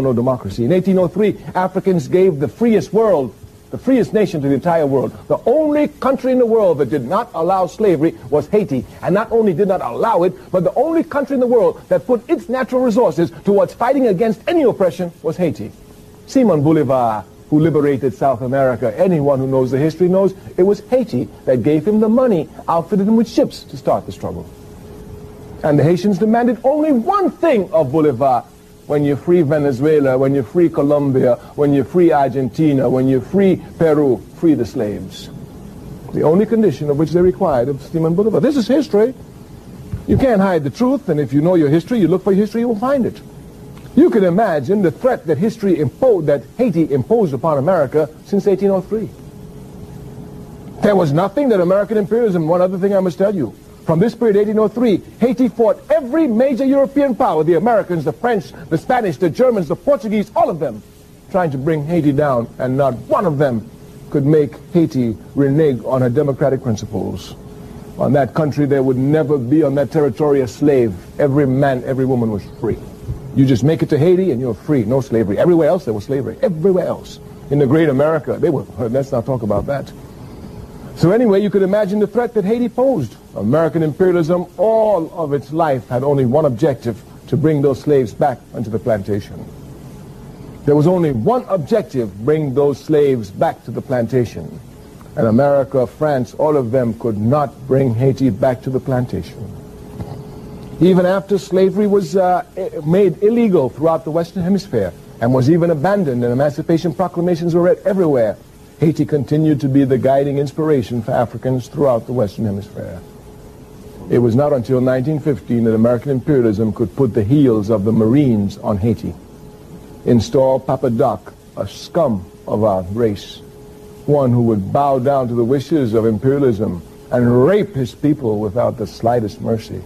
don't know democracy. In 1803, Africans gave the freest world, the freest nation to the entire world. The only country in the world that did not allow slavery was Haiti. And not only did not allow it, but the only country in the world that put its natural resources towards fighting against any oppression was Haiti. Simon Bolivar, who liberated South America, anyone who knows the history knows it was Haiti that gave him the money, outfitted him with ships to start the struggle. And the Haitians demanded only one thing of Bolivar, when you free Venezuela, when you free Colombia, when you free Argentina, when you free Peru, free the slaves. The only condition of which they required of Simon Bolivar. This is history. You can't hide the truth, and if you know your history, you look for history, you will find it. You can imagine the threat that history imposed, that Haiti imposed upon America since 1803. There was nothing that American imperialism, one other thing I must tell you, from this period, 1803, Haiti fought every major European power, the Americans, the French, the Spanish, the Germans, the Portuguese, all of them, trying to bring Haiti down, and not one of them could make Haiti renege on her democratic principles. On that country, there would never be on that territory a slave. Every man, every woman was free. You just make it to Haiti and you're free. No slavery. Everywhere else, there was slavery. Everywhere else. In the great America, they were, let's not talk about that. So anyway, you could imagine the threat that Haiti posed. American imperialism, all of its life, had only one objective, to bring those slaves back onto the plantation. There was only one objective, bring those slaves back to the plantation. And America, France, all of them could not bring Haiti back to the plantation. Even after slavery was uh, made illegal throughout the Western Hemisphere and was even abandoned and emancipation proclamations were read everywhere, Haiti continued to be the guiding inspiration for Africans throughout the Western Hemisphere. It was not until 1915 that American imperialism could put the heels of the Marines on Haiti, install Papa Doc, a scum of our race, one who would bow down to the wishes of imperialism and rape his people without the slightest mercy.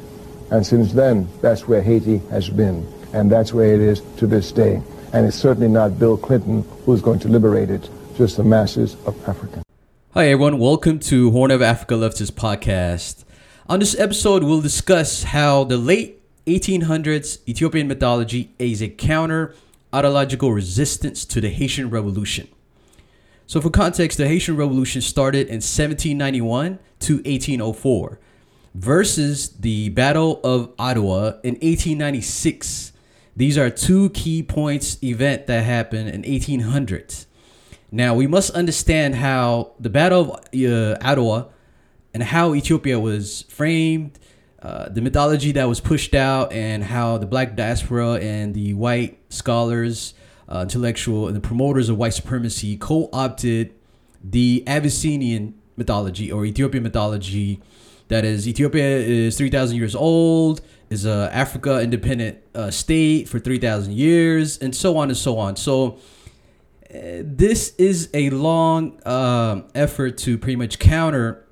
And since then, that's where Haiti has been, and that's where it is to this day. And it's certainly not Bill Clinton who's going to liberate it just the masses of Africa. Hi, everyone. Welcome to Horn of Africa Leftist podcast. On this episode, we'll discuss how the late 1800s Ethiopian mythology is a counter ideological resistance to the Haitian Revolution. So, for context, the Haitian Revolution started in 1791 to 1804 versus the Battle of Adwa in 1896. These are two key points event that happened in 1800s. Now we must understand how the Battle of uh, Adwa and how Ethiopia was framed, uh, the mythology that was pushed out, and how the black diaspora and the white scholars, uh, intellectual, and the promoters of white supremacy co-opted the Abyssinian mythology or Ethiopian mythology. That is, Ethiopia is three thousand years old, is a Africa independent uh, state for three thousand years, and so on and so on. So this is a long um, effort to pretty much counter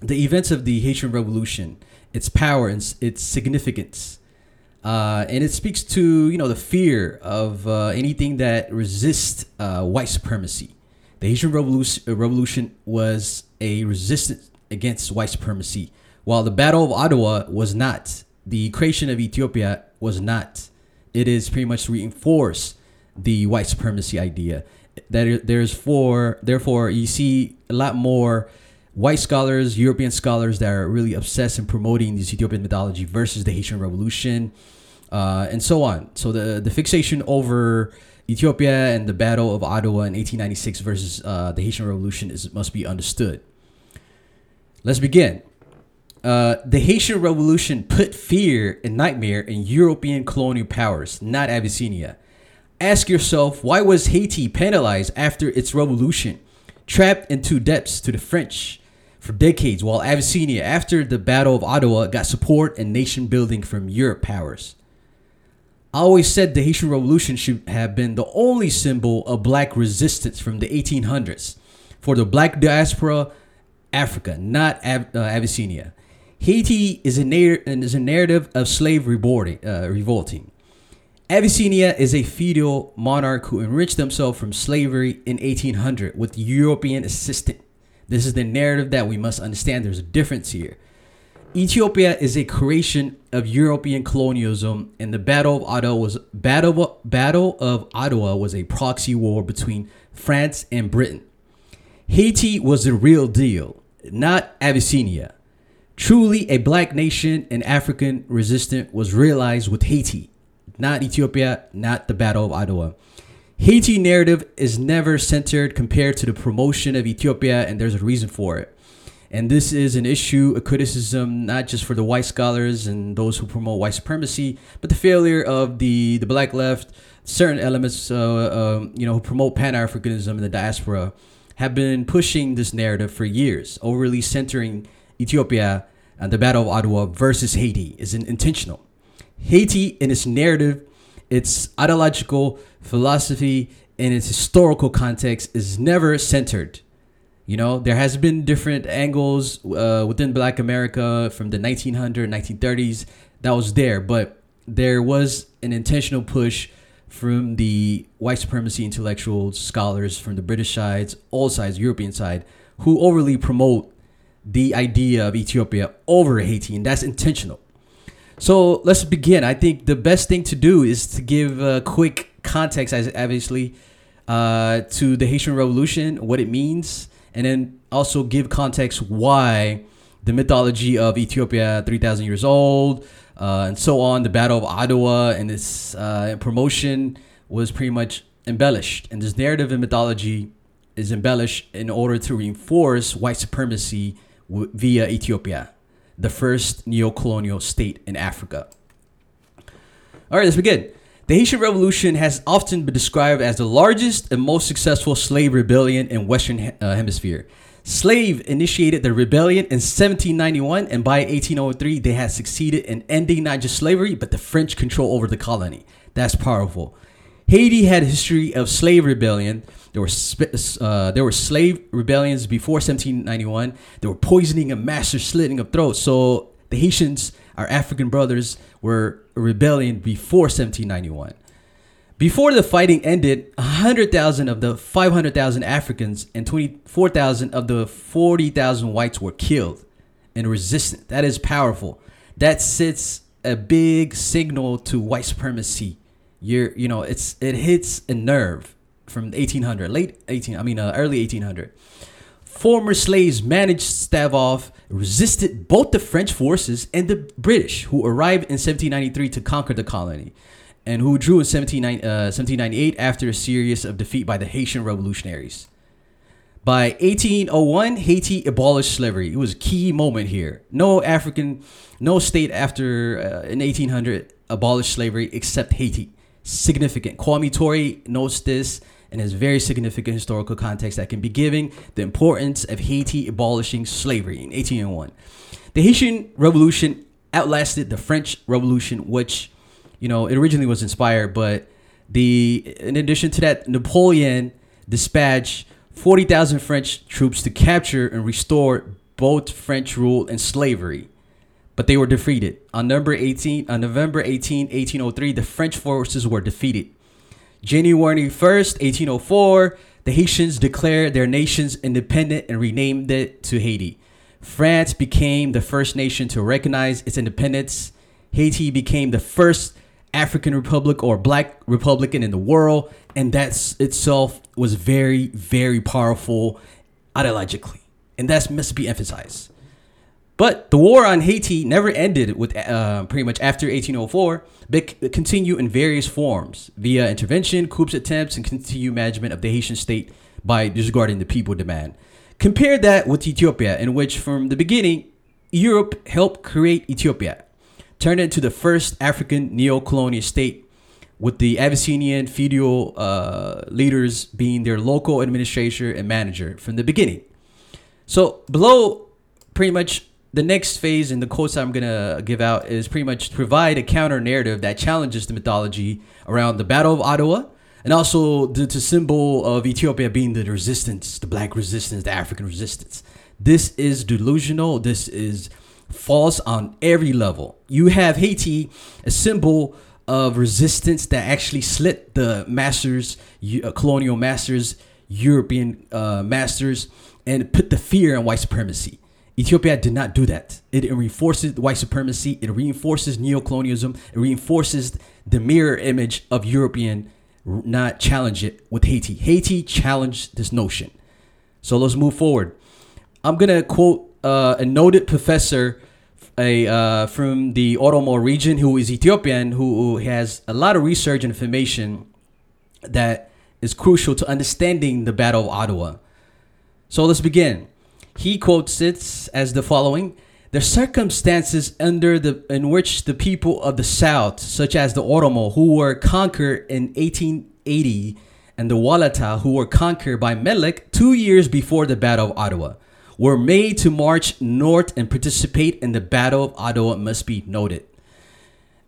the events of the Haitian Revolution, its power and its significance. Uh, and it speaks to you know the fear of uh, anything that resists uh, white supremacy. The Haitian Revolution, uh, Revolution was a resistance against white supremacy, while the Battle of Adwa was not. The creation of Ethiopia was not. It is pretty much reinforced the white supremacy idea that there's for therefore you see a lot more white scholars, European scholars that are really obsessed in promoting this Ethiopian mythology versus the Haitian Revolution, uh, and so on. So the the fixation over Ethiopia and the Battle of Adwa in 1896 versus uh, the Haitian Revolution is must be understood. Let's begin. Uh, the Haitian Revolution put fear and nightmare in European colonial powers, not Abyssinia. Ask yourself why was Haiti penalized after its revolution, trapped into debts to the French for decades, while Abyssinia, after the Battle of Adwa, got support and nation building from Europe powers. I always said the Haitian Revolution should have been the only symbol of black resistance from the 1800s for the black diaspora, Africa, not Ab- uh, Abyssinia. Haiti is a, na- is a narrative of slave. Uh, revolting. Abyssinia is a feudal monarch who enriched themselves from slavery in 1800 with European assistance. This is the narrative that we must understand. There's a difference here. Ethiopia is a creation of European colonialism, and the Battle of Adwa was Battle Battle of Adwa was a proxy war between France and Britain. Haiti was the real deal, not Abyssinia. Truly, a black nation and African resistance was realized with Haiti, not Ethiopia, not the Battle of Adwa. Haiti narrative is never centered compared to the promotion of Ethiopia, and there's a reason for it. And this is an issue, a criticism, not just for the white scholars and those who promote white supremacy, but the failure of the, the black left, certain elements, uh, um, you know, who promote Pan Africanism in the diaspora, have been pushing this narrative for years, overly centering Ethiopia and the Battle of Adwa versus Haiti is intentional. Haiti, in its narrative, its ideological philosophy, and its historical context, is never centered you know, there has been different angles uh, within Black America from the 1900s, 1930s that was there, but there was an intentional push from the white supremacy intellectuals, scholars from the British sides, all sides, European side, who overly promote the idea of Ethiopia over Haiti, and that's intentional. So let's begin. I think the best thing to do is to give a quick context, as obviously, uh, to the Haitian Revolution, what it means, and then also give context why the mythology of Ethiopia, 3,000 years old, uh, and so on, the Battle of Adwa and its uh, promotion was pretty much embellished. And this narrative and mythology is embellished in order to reinforce white supremacy w- via Ethiopia, the first neo colonial state in Africa. All right, let's begin. The Haitian Revolution has often been described as the largest and most successful slave rebellion in Western uh, Hemisphere. Slave initiated the rebellion in 1791, and by 1803, they had succeeded in ending not just slavery, but the French control over the colony. That's powerful. Haiti had a history of slave rebellion. There were uh, there were slave rebellions before 1791. There were poisoning and mass slitting of throats. So the Haitians, our African brothers, were a rebellion before 1791. Before the fighting ended, 100,000 of the 500,000 Africans and 24,000 of the 40,000 whites were killed in resistance. That is powerful. That sets a big signal to white supremacy. You're, you know, it's it hits a nerve from 1800, late 18, I mean, uh, early 1800. Former slaves managed off, resisted both the French forces and the British, who arrived in 1793 to conquer the colony, and who drew in 1798 uh, after a series of defeat by the Haitian revolutionaries. By 1801, Haiti abolished slavery. It was a key moment here. No African, no state after uh, in 1800 abolished slavery except Haiti. Significant. Kwame Ture notes this and has very significant historical context that can be given the importance of Haiti abolishing slavery in 1801. The Haitian Revolution outlasted the French Revolution, which, you know, it originally was inspired, but the in addition to that, Napoleon dispatched 40,000 French troops to capture and restore both French rule and slavery. But they were defeated. On November 18, on November 18, 1803, the French forces were defeated. January 1st, 1804, the Haitians declared their nation's independent and renamed it to Haiti. France became the first nation to recognize its independence. Haiti became the first African republic or black republican in the world, and that itself was very, very powerful ideologically. And that must be emphasized. But the war on Haiti never ended with uh, pretty much after 1804, but continued in various forms via intervention, coups attempts, and continued management of the Haitian state by disregarding the people demand. Compare that with Ethiopia, in which from the beginning, Europe helped create Ethiopia, turned it into the first African neo-colonial state, with the Abyssinian feudal uh, leaders being their local administrator and manager from the beginning. So below, pretty much the next phase in the quotes I'm gonna give out is pretty much provide a counter narrative that challenges the mythology around the Battle of Adwa and also the, the symbol of Ethiopia being the resistance, the black resistance, the African resistance. This is delusional. This is false on every level. You have Haiti, a symbol of resistance that actually slit the masters, uh, colonial masters, European uh, masters, and put the fear in white supremacy Ethiopia did not do that. It reinforces white supremacy. It reinforces neocolonialism. It reinforces the mirror image of European, not challenge it with Haiti. Haiti challenged this notion. So let's move forward. I'm gonna quote uh, a noted professor, a uh, from the Oromo region, who is Ethiopian, who, who has a lot of research and information that is crucial to understanding the Battle of Adwa. So let's begin. He quotes it as the following the circumstances under the in which the people of the South, such as the Oromo, who were conquered in 1880, and the Walata, who were conquered by Melik two years before the Battle of Adwa, were made to march north and participate in the Battle of Adwa, must be noted.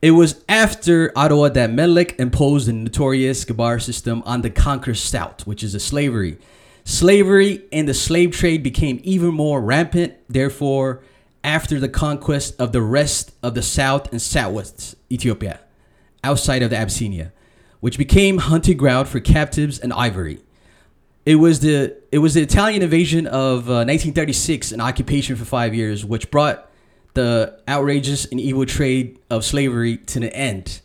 It was after Adwa that Melik imposed the notorious Gabar system on the conquered South, which is a slavery. Slavery and the slave trade became even more rampant, therefore, after the conquest of the rest of the South and Southwest Ethiopia, outside of the Abyssinia, which became hunting ground for captives and ivory. It was the it was the Italian invasion of uh, 1936, and occupation for five years, which brought the outrageous and evil trade of slavery to an end.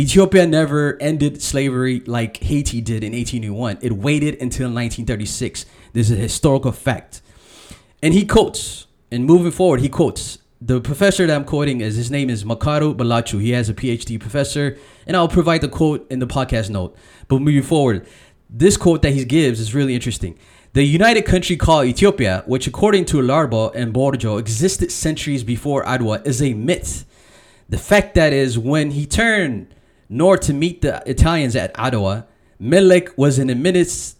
Ethiopia never ended slavery like Haiti did in 1801. It waited until 1936. This is a historical fact. And he quotes, and moving forward, he quotes, the professor that I'm quoting is his name is Mekuria Bulcha. He has a PhD professor, and I'll provide the quote in the podcast note. But moving forward, this quote that he gives is really interesting. The united country called Ethiopia, which according to Larbo and Borjo existed centuries before Adwa, is a myth. The fact that is when he turned nor to meet the Italians at Adwa. Melik was in the midst,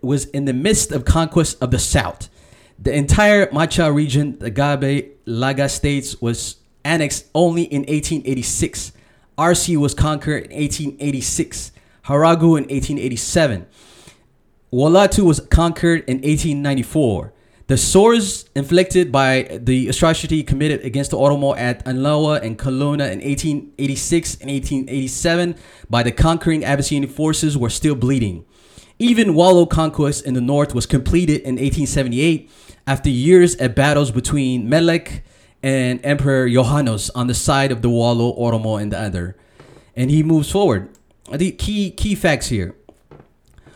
was in the midst of conquest of the south. The entire Macha region, the Gabe Laga states, was annexed only in 1886. Arsi was conquered in 1886. Haragu in 1887. Walatu was conquered in 1894. The sores inflicted by the atrocity committed against the Oromo at Anlawa and Kaluna in 1886 and 1887 by the conquering Abyssinian forces were still bleeding. Even Wallo conquest in the north was completed in 1878 after years of battles between Melek and Emperor Johannes on the side of the Wallo Oromo and the other. And he moves forward. The key key facts here.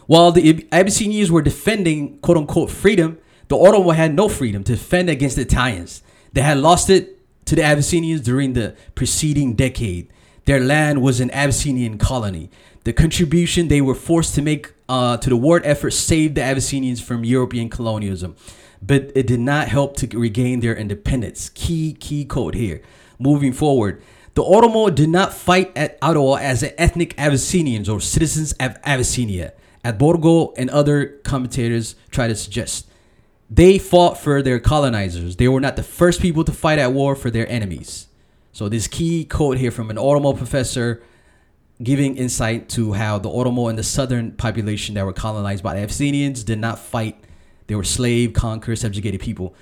While the Abyssinians were defending quote unquote freedom, the Oromo had no freedom to defend against the Italians. They had lost it to the Abyssinians during the preceding decade. Their land was an Abyssinian colony. The contribution they were forced to make uh, to the war effort saved the Abyssinians from European colonialism, but it did not help to regain their independence. Key, key code here. Moving forward, the Oromo did not fight at Adwa as ethnic Abyssinians or citizens of Abyssinia, as Borgo and other commentators try to suggest. They fought for their colonizers. They were not the first people to fight at war for their enemies. So this key quote here from an Oromo professor giving insight to how the Oromo and the southern population that were colonized by the Abyssinians did not fight. They were slave, conquered, subjugated people.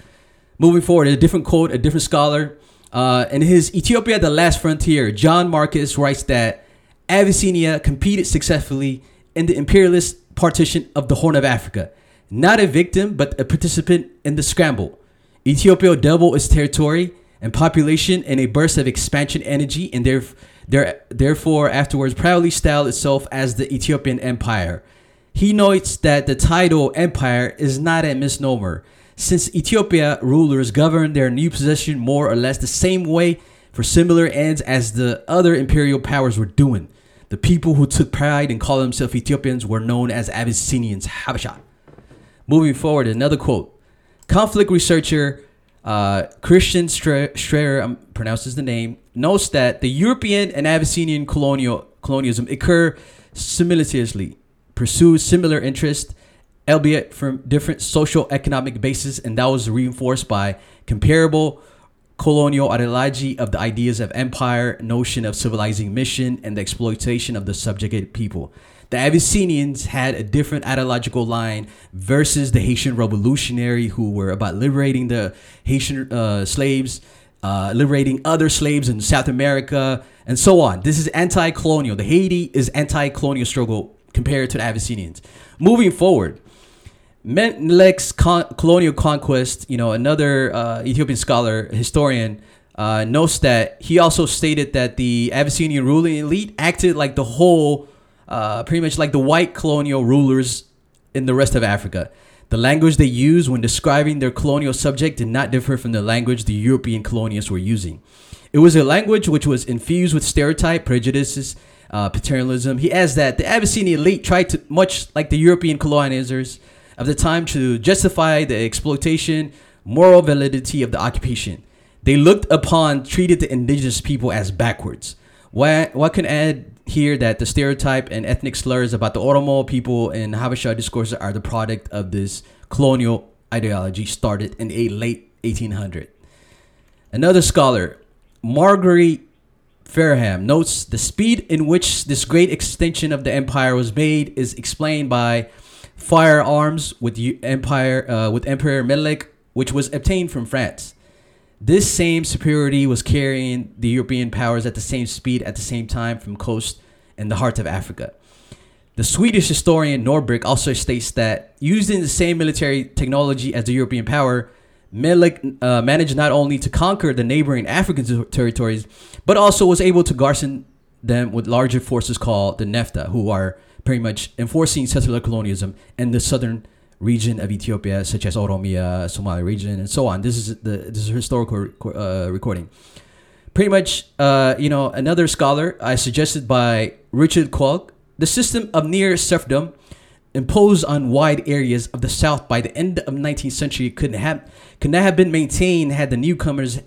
Moving forward, a different quote, a different scholar. Uh, in his Ethiopia, the Last Frontier, John Marcus writes that Abyssinia competed successfully in the imperialist partition of the Horn of Africa not a victim, but a participant in the scramble. Ethiopia doubled its territory and population in a burst of expansion energy and there, there, therefore afterwards proudly styled itself as the Ethiopian Empire. He notes that the title empire is not a misnomer, since Ethiopia rulers governed their new possession more or less the same way for similar ends as the other imperial powers were doing. The people who took pride and called themselves Ethiopians were known as Abyssinians, Habasha. Moving forward, another quote. Conflict researcher uh, Christian Strayer um, pronounces the name, notes that the European and Abyssinian colonial colonialism occur simultaneously, pursue similar interests, albeit from different social economic bases, and that was reinforced by comparable colonial ideology of the ideas of empire, notion of civilizing mission, and the exploitation of the subjugated people the Abyssinians had a different ideological line versus the Haitian revolutionary who were about liberating the Haitian uh, slaves, uh, liberating other slaves in South America, and so on. This is anti-colonial. The Haiti is anti-colonial struggle compared to the Abyssinians. Moving forward, Menelek's con- colonial conquest, you know, another uh, Ethiopian scholar, historian, uh, notes that he also stated that the Abyssinian ruling elite acted like the whole, uh, pretty much like the white colonial rulers in the rest of Africa. The language they used when describing their colonial subject did not differ from the language the European colonists were using. It was a language which was infused with stereotype, prejudices, uh, paternalism. He adds that the Abyssinian elite tried to, much like the European colonizers of the time, to justify the exploitation, moral validity of the occupation. They looked upon, treated the indigenous people as backwards. What, what can add here that the stereotype and ethnic slurs about the Oromo people in Habesha discourses are the product of this colonial ideology started in a late 1800. Another scholar, Margery Perham, notes the speed in which this great extension of the empire was made is explained by firearms with empire uh, with Emperor Menelik, which was obtained from France. This same superiority was carrying the European powers at the same speed at the same time from coast and the heart of Africa. The Swedish historian Norbrick also states that using the same military technology as the European power, Melik uh, managed not only to conquer the neighboring African ter- territories, but also was able to garrison them with larger forces called the Nefta, who are pretty much enforcing settler colonialism in the southern region of Ethiopia, such as Oromia, Somali region, and so on. This is the this is a historical uh, recording. Pretty much, uh, you know, another scholar I suggested by Richard Caulk, the system of near serfdom imposed on wide areas of the South by the end of 19th century could have could not have been maintained had the newcomers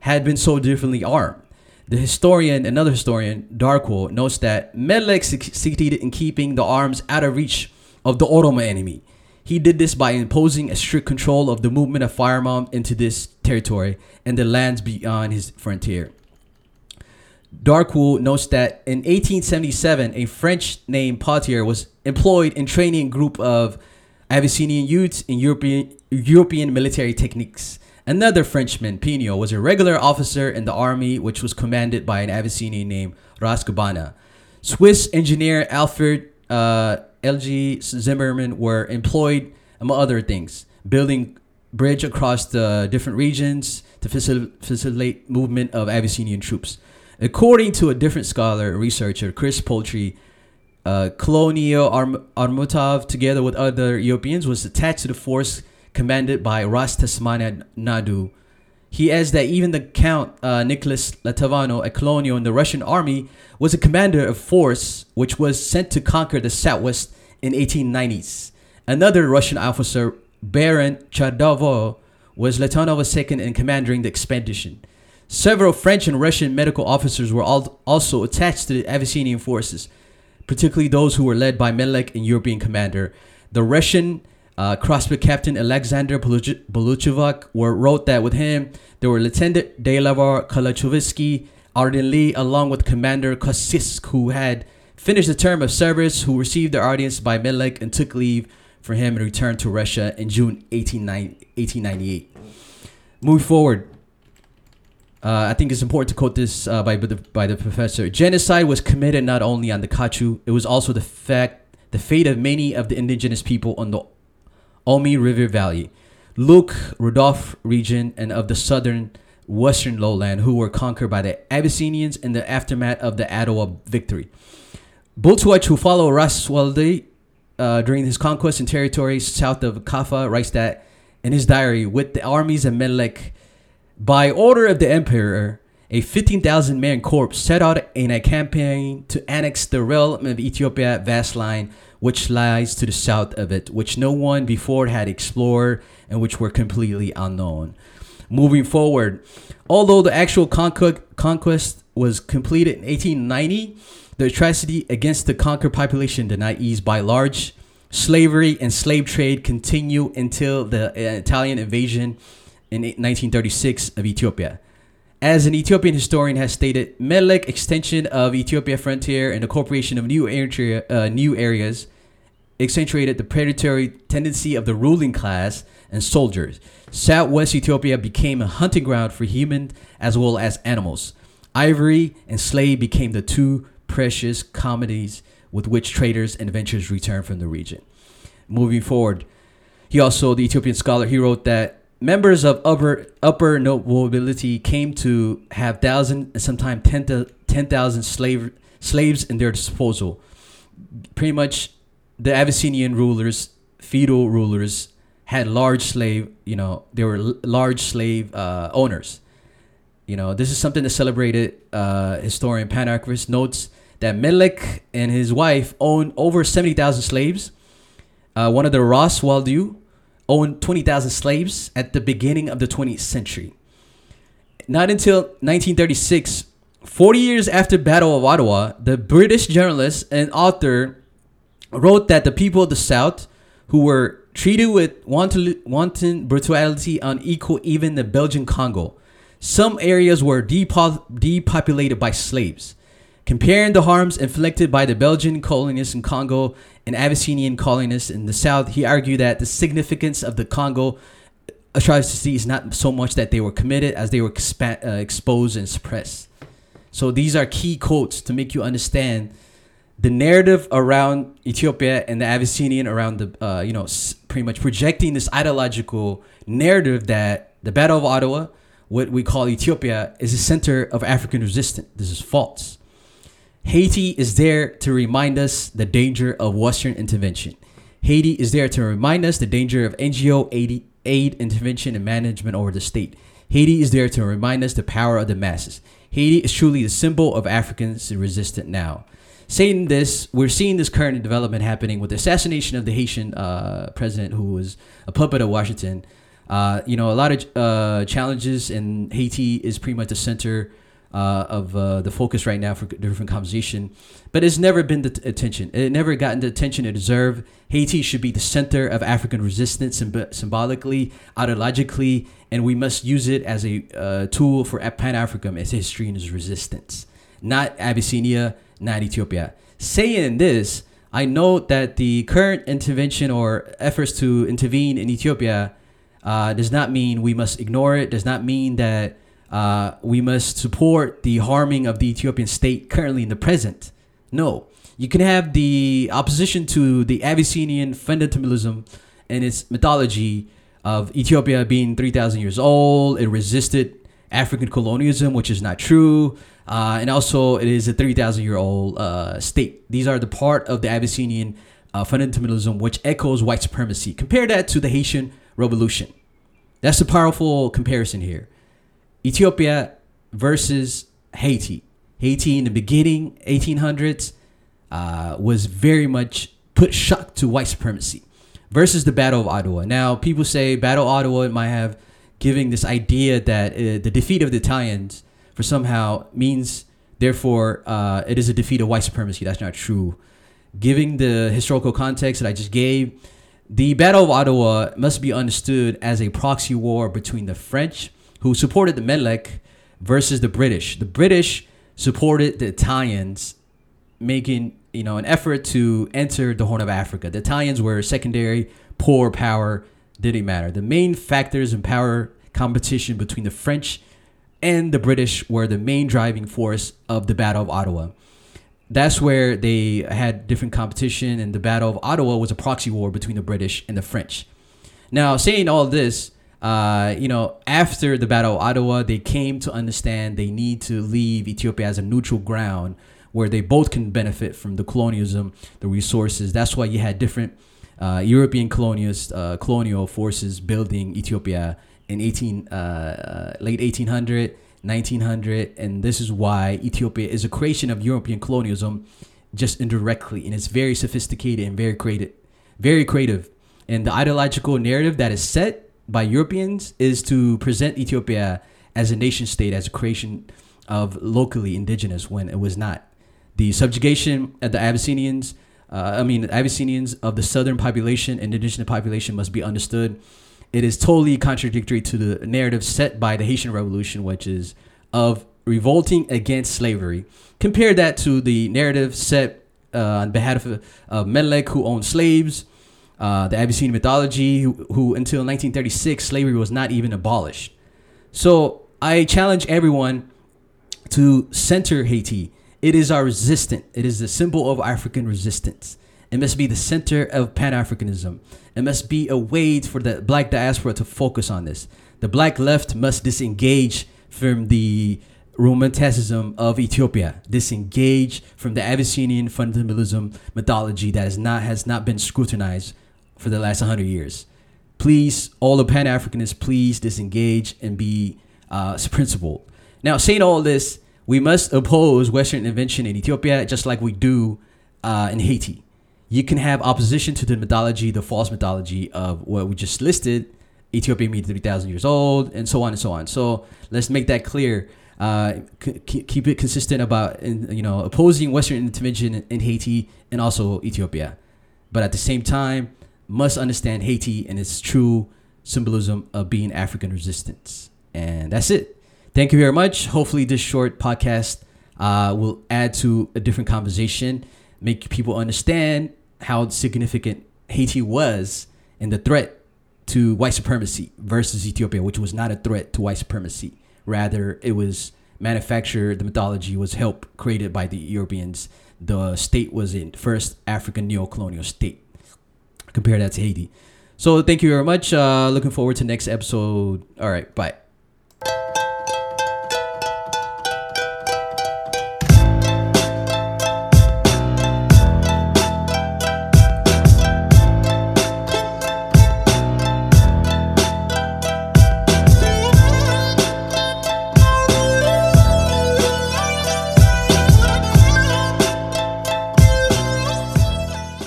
had been so differently armed. The historian, another historian, Darkwah, notes that Menelik succeeded in keeping the arms out of reach of the Oromo enemy. He did this by imposing a strict control of the movement of firearms into this territory and the lands beyond his frontier. Darkwah notes that in 1877, a French named Potier was employed in training a group of Abyssinian youths in European, European military techniques. Another Frenchman, Pino, was a regular officer in the army, which was commanded by an Abyssinian named Raskabana. Swiss engineer Alfred uh, LG Zimmerman were employed, among other things, building bridge across the different regions to facil- facilitate movement of Abyssinian troops. According to a different scholar, researcher, Chris Prouty, uh, Colonial Arm- Armutov, together with other Europeans, was attached to the force commanded by Ras Tessema Nadu. He adds that even the Count uh, Nicholas Latavano, a colonial in the Russian army, was a commander of force which was sent to conquer the southwest in 1890s. Another Russian officer, Baron Chardavo, was Letonov second in command during the expedition. Several French and Russian medical officers were also attached to the Abyssinian forces, particularly those who were led by Menelik and European commander. The Russian uh, crossbow captain Alexander Boluchevak were, wrote that with him there were Lieutenant Delavar Kalachovsky, Arden Lee, along with Commander Kosisk, who had finished the term of service, who received their audience by Menelik and took leave for him and returned to Russia in June 1898. Move forward, uh, I think it's important to quote this uh, by, the, by the professor. Genocide was committed not only on the Kachu, it was also the fact, the fate of many of the indigenous people on the Omo River Valley, Luke, Rudolph region, and of the southern western lowland who were conquered by the Abyssinians in the aftermath of the Adwa victory. Bultuach, who followed Raswaldi uh, during his conquest in territories south of Kaffa, writes that in his diary, with the armies of Menelik, by order of the emperor, a 15,000 man corps set out in a campaign to annex the realm of Ethiopia vast line which lies to the south of it, which no one before had explored and which were completely unknown. Moving forward, although the actual conquest was completed in 1890, the atrocity against the conquered population did not ease by large. Slavery and slave trade continue until the Italian invasion in 1936 of Ethiopia. As an Ethiopian historian has stated, Menelik extension of Ethiopia frontier and the incorporation of new, area, uh, new areas accentuated the predatory tendency of the ruling class and soldiers. Southwest Ethiopia became a hunting ground for humans as well as animals. Ivory and slave became the two precious commodities with which traders and adventurers returned from the region. Moving forward, He also, the Ethiopian scholar, he wrote that members of upper upper nobility came to have thousand and sometimes 10,000 slave, slaves in their disposal. Pretty much the Abyssinian rulers, feudal rulers, had large slave, you know, they were large slave uh, owners. You know, this is something that celebrated uh, historian Pankhurst notes that Menelik and his wife owned over 70,000 slaves. Uh, one of the Ras Waldu owned 20,000 slaves at the beginning of the 20th century. Not until 1936, 40 years after Battle of Adwa, the British journalist and author wrote that the people of the South, who were treated with wanton, wanton brutality unequal even the Belgian Congo, some areas were depo- depopulated by slaves. Comparing the harms inflicted by the Belgian colonists in Congo and Abyssinian colonists in the south, he argued that the significance of the Congo atrocity is not so much that they were committed as they were expa- uh, exposed and suppressed. So these are key quotes to make you understand the narrative around Ethiopia and the Abyssinian around the, uh, you know, pretty much projecting this ideological narrative that the Battle of Adwa, what we call Ethiopia, is the center of African resistance. This is false. Haiti is there to remind us the danger of Western intervention. Haiti is there to remind us the danger of NGO aid, intervention and management over the state. Haiti is there to remind us the power of the masses. Haiti is truly the symbol of Africans resistant now. Saying this, we're seeing this current development happening with the assassination of the Haitian uh, president who was a puppet of Washington. Uh, you know, a lot of uh, challenges, and Haiti is pretty much the center uh, of uh, the focus right now for different conversation, but it's never been the t- attention. It never gotten the attention it deserved. Haiti should be the center of African resistance symb- symbolically, ideologically, and we must use it as a uh, tool for Pan African its history and its resistance, not Abyssinia, not Ethiopia. Saying this, I note that the current intervention or efforts to intervene in Ethiopia uh, does not mean we must ignore it. Does not mean that uh, we must support the harming of the Ethiopian state currently in the present. No, you can have the opposition to the Abyssinian fundamentalism and its mythology of Ethiopia being 3,000 years old. It resisted African colonialism, which is not true. Uh, and also, it is a 3,000 year old uh, state. These are the part of the Abyssinian uh, fundamentalism, which echoes white supremacy. Compare that to the Haitian Revolution. That's a powerful comparison here. Ethiopia versus Haiti. Haiti in the beginning, 1800s, uh, was very much put shock to white supremacy versus the Battle of Adwa. Now, people say Battle of Adwa might have giving this idea that uh, the defeat of the Italians for somehow means, therefore, uh, it is a defeat of white supremacy. That's not true. Giving the historical context that I just gave, the Battle of Adwa must be understood as a proxy war between the French who supported the Menelik versus the British. The British supported the Italians, making you know an effort to enter the Horn of Africa. The Italians were secondary, poor power, didn't matter. The main factors in power competition between the French and the British were the main driving force of the Battle of Adwa. That's where they had different competition, and the Battle of Adwa was a proxy war between the British and the French. Now, saying all this, uh, you know, after the Battle of Adwa, they came to understand they need to leave Ethiopia as a neutral ground where they both can benefit from the colonialism, the resources. That's why you had different uh, European colonialist, uh, colonial forces building Ethiopia in 18, uh, uh, late 1800, 1900, and this is why Ethiopia is a creation of European colonialism, just indirectly, and it's very sophisticated and very creative, very creative. And the ideological narrative that is set by Europeans is to present Ethiopia as a nation state, as a creation of locally indigenous when it was not. The subjugation of the Abyssinians, uh, I mean, the Abyssinians of the southern population, and indigenous population must be understood. It is totally contradictory to the narrative set by the Haitian Revolution, which is of revolting against slavery. Compare that to the narrative set uh, on behalf of uh, who owned slaves, uh, the Abyssinian mythology, who, who, until 1936 slavery was not even abolished. So I challenge everyone to center Haiti. It is our resistance. It is the symbol of African resistance, It must be the center of Pan Africanism. It must be a way for the black diaspora to focus on this. The black left must disengage from the romanticism of Ethiopia, disengage from the Abyssinian fundamentalism mythology that has not has not been scrutinized for the last 100 years. Please, all the Pan Africanists, please disengage and be uh, principled. Now, saying all this, we must oppose Western intervention in Ethiopia just like we do uh, in Haiti. You can have opposition to the mythology, the false mythology of what we just listed, Ethiopia being 3,000 years old, and so on and so on. So let's make that clear. Uh, c- keep it consistent about you know opposing Western intervention in, in Haiti and also Ethiopia, but at the same time must understand Haiti and its true symbolism of being African resistance. And that's it. Thank you very much. Hopefully, this short podcast uh, will add to a different conversation, make people understand how significant Haiti was in the threat to white supremacy versus Ethiopia, which was not a threat to white supremacy. Rather, it was manufactured, the mythology was helped created by the Europeans. The state was in first African neo-colonial state. Compare that to Haiti. So thank you very much. Uh, looking forward to next episode. All right, bye.